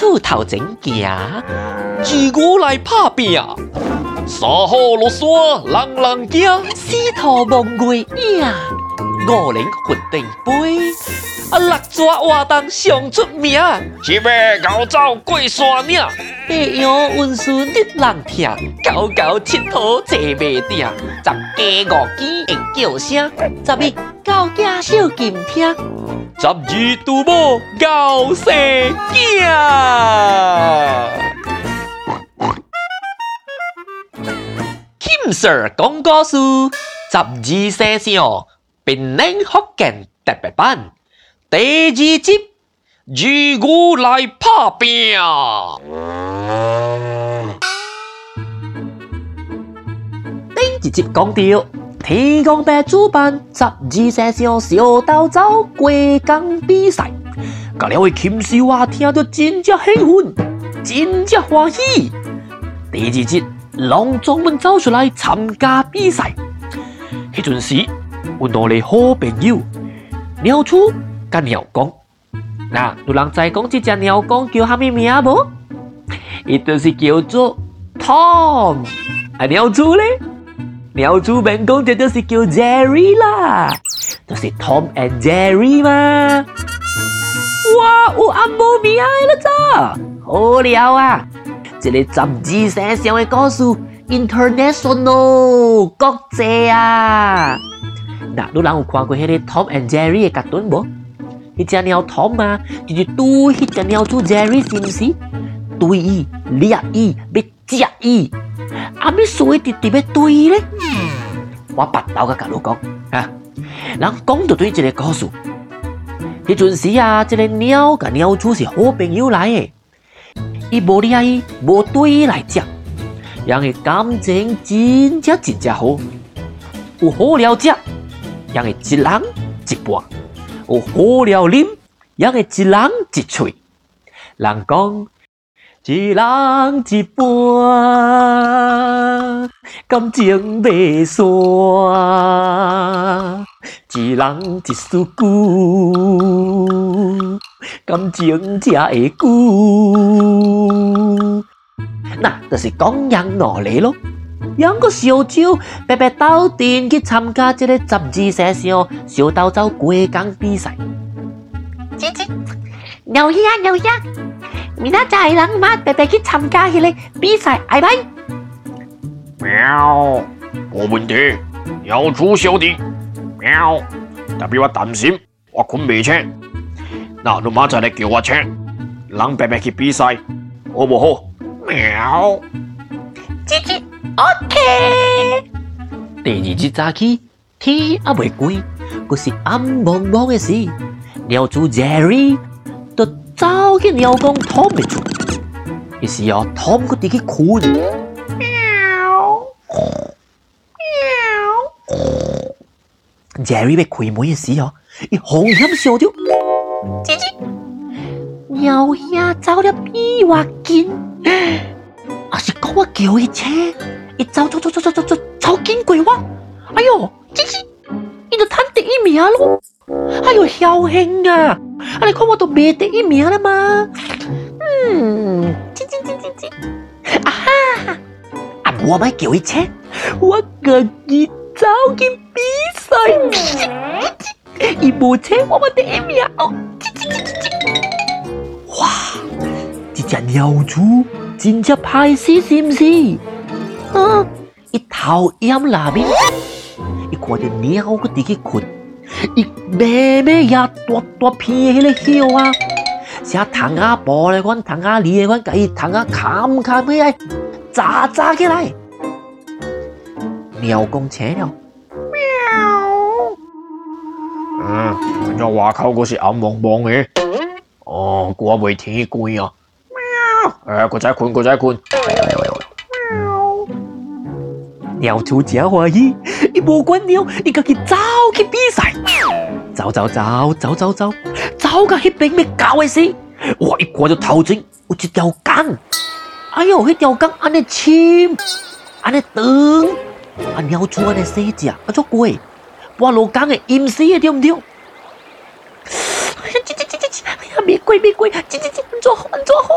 厝头前行，自我来拍拼，山好落山人人惊，四头望月影，五棱分地杯，啊六蛇活动上出名，七马高走过山岭，八羊运顺得人听，九九七兔坐马顶，十家五鸡会叫声，十一高架小金听。十二拄母咬生囝，金 Sir 讲故事，十二生肖本领福建特别版第二集，二五来打拼。第一集讲到。天公伯主办十二生肖小斗走过江比赛，甲两位禽兽啊听着真正兴奋，真正欢喜。第二集，龙专门走出来参加比赛。迄阵时，有两个好朋友，鸟鼠甲鸟公。那有人知讲这只鸟公叫啥物名无？伊就是叫做 Tom。啊，鸟猪咧？鸟鼠名公就就是叫 Jerry 啦，就是 Tom and Jerry 嘛。哇，有阿冇名了咋？好了啊，这个十二生肖的故事，international 国际啊。那你人有看过迄个 Tom and Jerry 的卡通无？迄只鸟 Tom 啊，就是对迄只鸟鼠 Jerry 是不是？对伊，猎伊，要食伊。阿咪所以直直要对咧，我拔刀甲甲你讲啊，人讲到对一个故事，迄阵时啊，这个鸟甲鸟鼠是好朋友来的，伊无掠伊，无对伊来食，人的感情真正真正好，有好料食，人的一人一半，有好料啉，也会一人一嘴，人讲。一人一半，感情袂散；一人一丝久，感情才会久。那就是讲养老雷咯，杨个小酒白白到店去参加这个十二生肖小斗走过江比赛。姐姐，牛呀牛呀！明仔载人马白白去参加迄个比赛，爱歹？喵，无问题。鸟鼠小弟，喵，特别我担心，我困未醒。那你马上来叫我请，人白白去比赛，好不好？喵，姐姐，OK。第二日早起，天还未光，可是暗蒙蒙的时，鸟鼠 Jerry。走去鸟公 Tom 的厝，于是哦，Tom 佢哋去哭呢。喵喵，Jerry 要开门的时候，伊红险笑着。姐姐，鸟兄走了比我紧，啊是讲我叫一车，伊走走走走走走走，超紧过我。哎呦，姐姐，伊就摊第一名咯。哎呦，侥幸啊！啊！你看我都没第一名了吗？嗯，叽叽叽叽叽，啊哈！啊，我咪叫一车，我自己走进比赛，一部车我咪第一名哦！叽叽叽叽叽，哇！这只鸟猪真正歹死是不是？啊！一头烟那边，一看到鸟个地去困。伊慢慢也大大片的迄个叶啊，像糖啊薄的款，糖啊离的款，甲伊糖啊砍砍起来，炸炸起来。鸟公醒了，喵。嗯，人家外口阁是暗蒙蒙的，哦，我未天光啊。喵。哎，阁再困，阁再困。喵。鸟出真欢喜，伊无管鸟，伊家己走去比赛。走走走走走走，走到迄边要搞的时，哇！一看到头前有一条江，哎呦，迄条江安尼深，安尼长，啊鸟鼠安尼细只，啊足贵，跋落江的淹死的对不对？哎呀，这这这这，哎呀，别鬼别鬼，这这这，做好做好。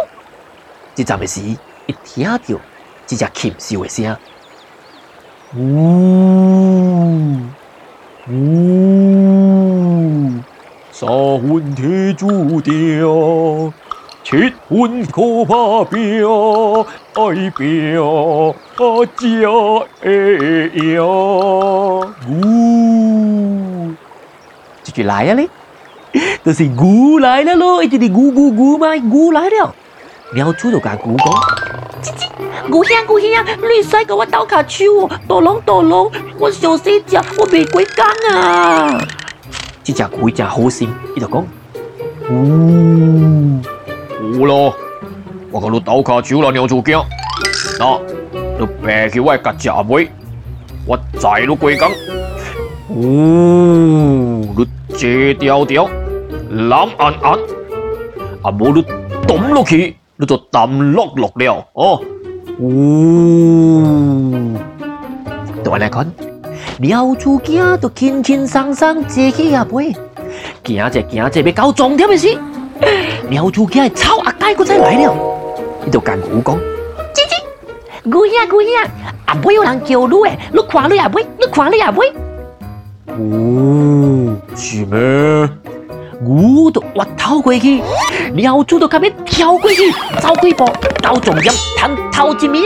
这阵时一听到这只禽兽的声，呜呜，三魂铁注定，七魂可怕变，爱变啊家会赢，呜，这句来呀嘞。都是牛来了咯，一直的牛牛牛嘛，牛来了。苗猪就甲牛讲：叽叽，牛兄牛兄，你使给我倒卡手哦，大龙大龙，我小细只，我袂过江啊。这只牛真好心，伊就讲：呜，有咯，我给你倒卡手了，苗猪囝，那你别去我家吃尾，我载你过江。呜，你这条条。蓝暗暗，啊！无你抌落去，你就抌落落了哦。呜，对来看，苗猪囝都轻轻松松坐起阿背，行者行者要到终点的时，苗猪囝的草阿呆阁再来了，伊就干牛讲：姐姐，牛兄牛兄，阿背有人叫你诶，你看你阿背，你看你阿背。哦，是咩？牛都挖头过去，苗猪都准备跳过去，走几步到终点，探头一名。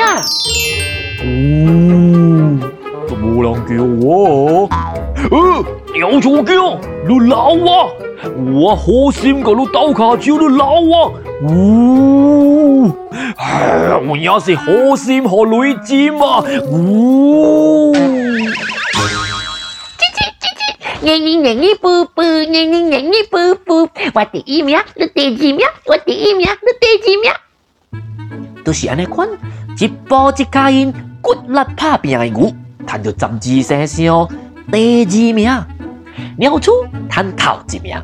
哦，都无人叫我。呃，苗猪叫，你闹我，我好心给你倒卡手，你闹我。哦，唉，我也是好心和雷尖嘛。哦。年年年年步步，年年年年步步，我第一名，你第二名，我第一名，你第二名。都是安尼款，一波一脚印，骨力打拼的牛，赚到十二生肖第二名，苗猪赚头一名。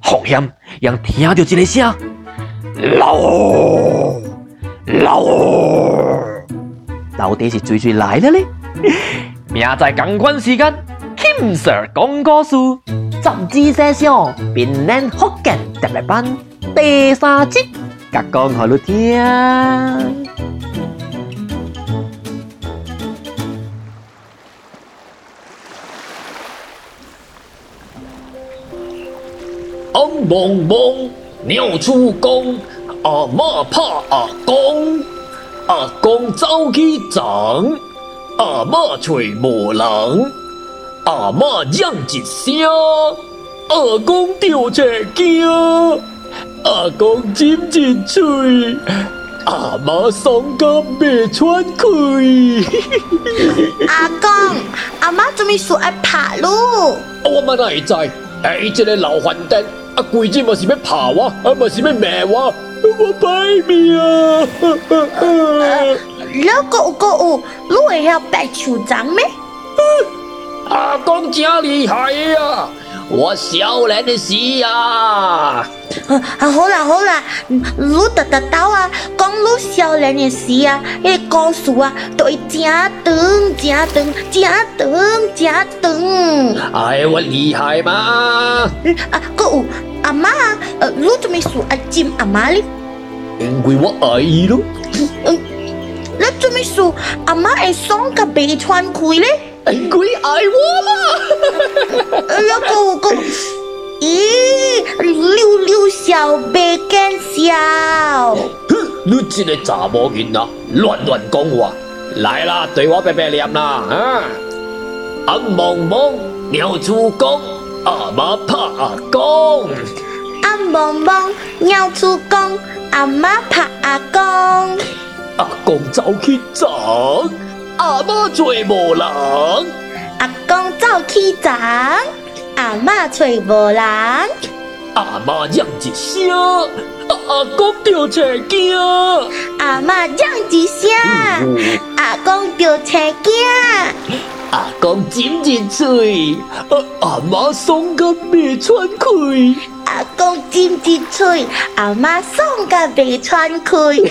红险让听到这个声，老老，到底是水水来了呢？明仔同款时间。金 Sir 讲故事，十二生肖变脸福建特别版第三集，甲讲好你听。嗡嗡嗡，鸟出公，阿妈怕阿公，阿公走去长，阿妈吹无人。阿嬷嚷一声，阿公掉车惊，阿公尖尖嘴，阿妈伤感未喘气。阿公，阿妈做咩说爱爬路？我嘛哪会知？哎，这个老番颠，啊，规日嘛是要爬我，啊，嘛是要骂我，我歹命啊！老狗狗，你会晓白手掌咩？阿公真厉害呀！我少年的时呀，啊，好啦好啦，你得得到啊，讲你少年的时啊，那个故事啊，都会真长真长真长真长。哎，我厉害吗？啊，阁有阿妈，呃，你做咩说爱亲阿妈哩？因为我爱伊咯。嗯，你做咩说阿妈会爽甲袂喘气咧？因为爱我嘛，老公公，咦，溜溜小白干笑，哼，你这个查某囡仔，乱乱讲话，来啦，对我白白念啦，啊，阿蒙蒙，鸟出公，阿妈怕阿公，阿蒙蒙，鸟出公，阿妈怕阿公，阿公走去找。阿妈找无人，阿公走去找，阿妈找无人，阿妈嚷一声，阿公掉车惊，阿妈嚷一声，阿公掉车惊，阿公尖尖嘴，阿妈爽甲未喘气，阿公尖尖嘴，阿妈爽甲未喘气。